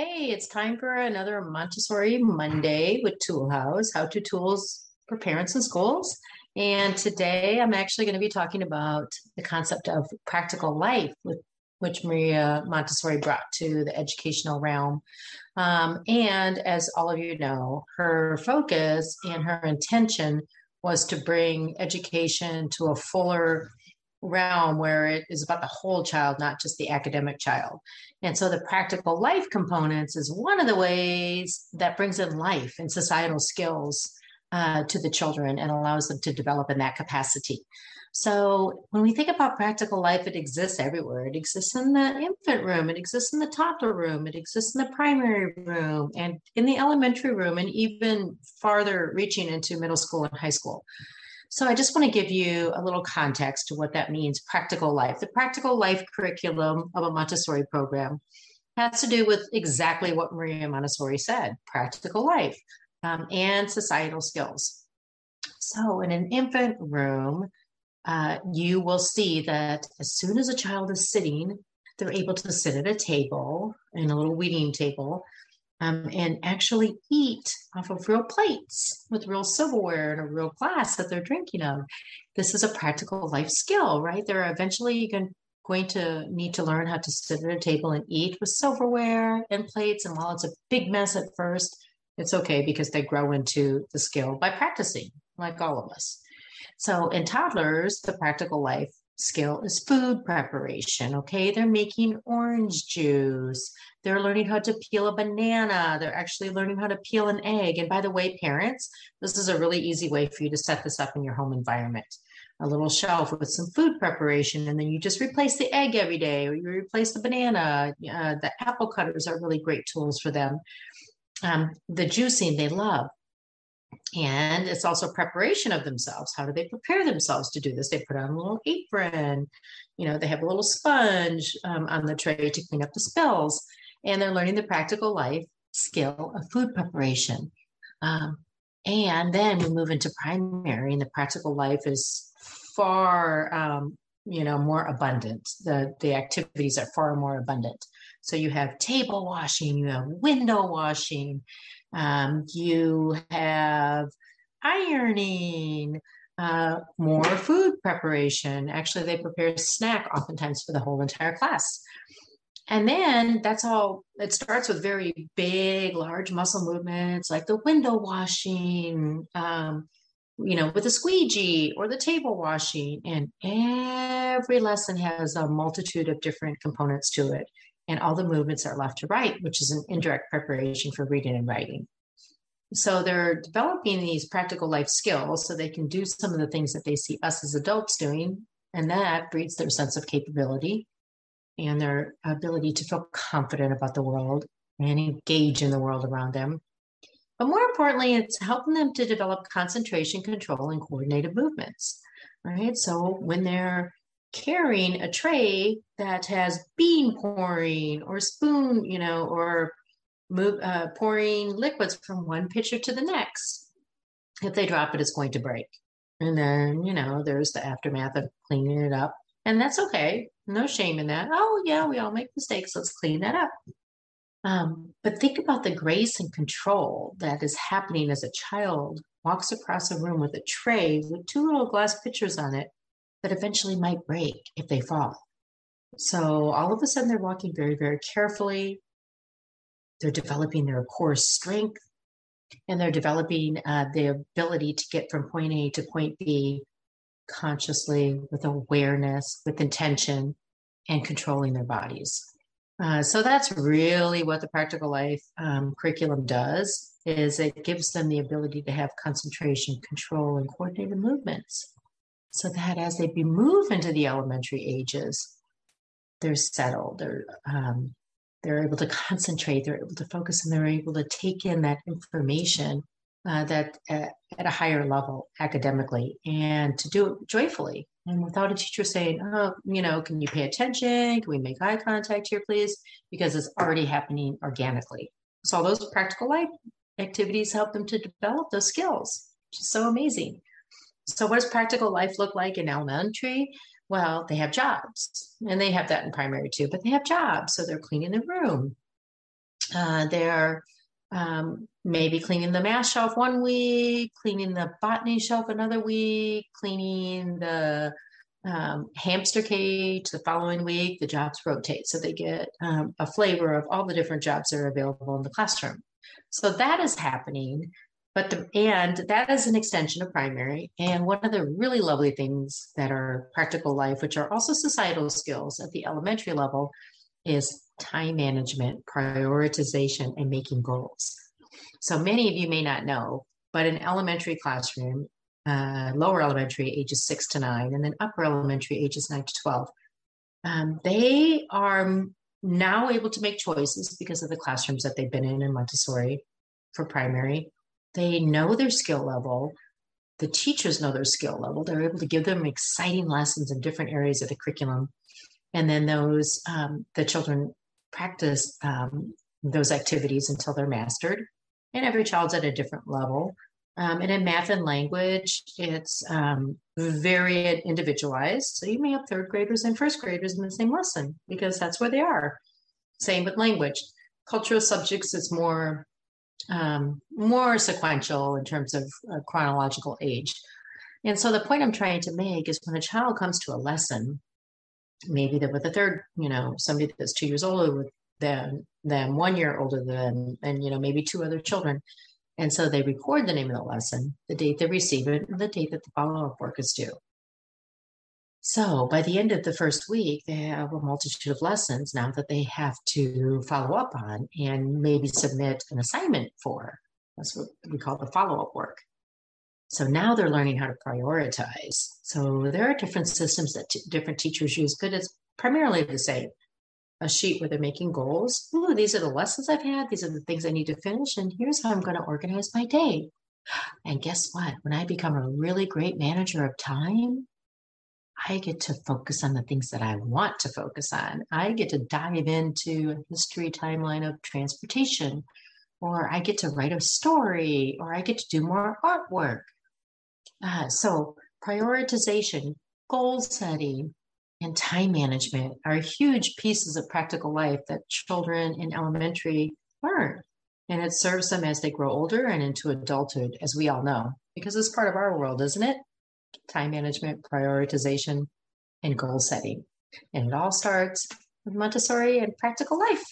Hey, it's time for another Montessori Monday with Toolhouse, how to tools for parents and schools. And today I'm actually going to be talking about the concept of practical life, with, which Maria Montessori brought to the educational realm. Um, and as all of you know, her focus and her intention was to bring education to a fuller realm where it is about the whole child, not just the academic child. And so the practical life components is one of the ways that brings in life and societal skills uh, to the children and allows them to develop in that capacity. So when we think about practical life, it exists everywhere. It exists in the infant room, it exists in the toddler room, it exists in the primary room, and in the elementary room, and even farther reaching into middle school and high school. So I just want to give you a little context to what that means practical life. The practical life curriculum of a Montessori program has to do with exactly what Maria Montessori said practical life um, and societal skills. So in an infant room, uh, you will see that as soon as a child is sitting, they're able to sit at a table in a little weaning table um, and actually eat off of real plates with real silverware and a real glass that they're drinking of. This is a practical life skill, right? They're eventually going, going to need to learn how to sit at a table and eat with silverware and plates. And while it's a big mess at first, it's okay because they grow into the skill by practicing, like all of us. So in toddlers, the practical life skill is food preparation. Okay, they're making orange juice. They're learning how to peel a banana. They're actually learning how to peel an egg. And by the way, parents, this is a really easy way for you to set this up in your home environment. A little shelf with some food preparation, and then you just replace the egg every day, or you replace the banana. Uh, the apple cutters are really great tools for them. Um, the juicing they love. And it's also preparation of themselves. How do they prepare themselves to do this? They put on a little apron, you know, they have a little sponge um, on the tray to clean up the spills. And they're learning the practical life skill of food preparation. Um, and then we move into primary, and the practical life is far, um, you know, more abundant. The the activities are far more abundant. So you have table washing, you have window washing, um, you have ironing, uh, more food preparation. Actually, they prepare a snack oftentimes for the whole entire class. And then that's all, it starts with very big, large muscle movements like the window washing, um, you know, with a squeegee or the table washing. And every lesson has a multitude of different components to it and all the movements are left to right, which is an indirect preparation for reading and writing. So they're developing these practical life skills so they can do some of the things that they see us as adults doing, and that breeds their sense of capability and their ability to feel confident about the world and engage in the world around them. But more importantly, it's helping them to develop concentration, control, and coordinated movements. Right. So when they're carrying a tray that has bean pouring or spoon, you know, or move uh, pouring liquids from one pitcher to the next. If they drop it, it's going to break. And then, you know, there's the aftermath of cleaning it up. And that's okay. No shame in that. Oh, yeah, we all make mistakes. Let's clean that up. Um, but think about the grace and control that is happening as a child walks across a room with a tray with two little glass pitchers on it that eventually might break if they fall. So all of a sudden, they're walking very, very carefully. They're developing their core strength and they're developing uh, the ability to get from point A to point B consciously with awareness, with intention, and controlling their bodies. Uh, so that's really what the practical life um, curriculum does is it gives them the ability to have concentration control and coordinated movements. So that as they move into the elementary ages, they're settled, they're um, they're able to concentrate, they're able to focus, and they're able to take in that information uh, that uh, at a higher level academically, and to do it joyfully and without a teacher saying, "Oh, you know, can you pay attention? Can we make eye contact here, please?" Because it's already happening organically. So all those practical life activities help them to develop those skills, which is so amazing. So, what does practical life look like in elementary? Well, they have jobs, and they have that in primary too, but they have jobs. So, they're cleaning the room, Uh, they're um, maybe cleaning the math shelf one week, cleaning the botany shelf another week, cleaning the um, hamster cage the following week. The jobs rotate, so they get um, a flavor of all the different jobs that are available in the classroom. So that is happening. But the, and that is an extension of primary. And one of the really lovely things that are practical life, which are also societal skills at the elementary level, is time management, prioritization, and making goals. So many of you may not know, but in elementary classroom, uh, lower elementary ages six to nine, and then upper elementary ages nine to 12, um, they are now able to make choices because of the classrooms that they've been in in Montessori for primary. They know their skill level. The teachers know their skill level. They're able to give them exciting lessons in different areas of the curriculum. And then those, um, the children practice um, those activities until they're mastered. And every child's at a different level. Um, and in math and language, it's um, very individualized. So you may have third graders and first graders in the same lesson because that's where they are. Same with language. Cultural subjects is more um, more sequential in terms of uh, chronological age. And so the point I'm trying to make is when a child comes to a lesson, maybe they're with a third, you know, somebody that's two years older than them, one year older than, and you know, maybe two other children. And so they record the name of the lesson, the date they receive it, and the date that the follow-up work is due. So by the end of the first week, they have a multitude of lessons now that they have to follow up on and maybe submit an assignment for. That's what we call the follow up work. So now they're learning how to prioritize. So there are different systems that t- different teachers use, but it's primarily the same. A sheet where they're making goals. Ooh, these are the lessons I've had. These are the things I need to finish. And here's how I'm going to organize my day. And guess what? When I become a really great manager of time, I get to focus on the things that I want to focus on. I get to dive into a history timeline of transportation, or I get to write a story, or I get to do more artwork. Uh, so, prioritization, goal setting, and time management are huge pieces of practical life that children in elementary learn. And it serves them as they grow older and into adulthood, as we all know, because it's part of our world, isn't it? time management, prioritization, and goal setting. And it all starts with Montessori and practical life.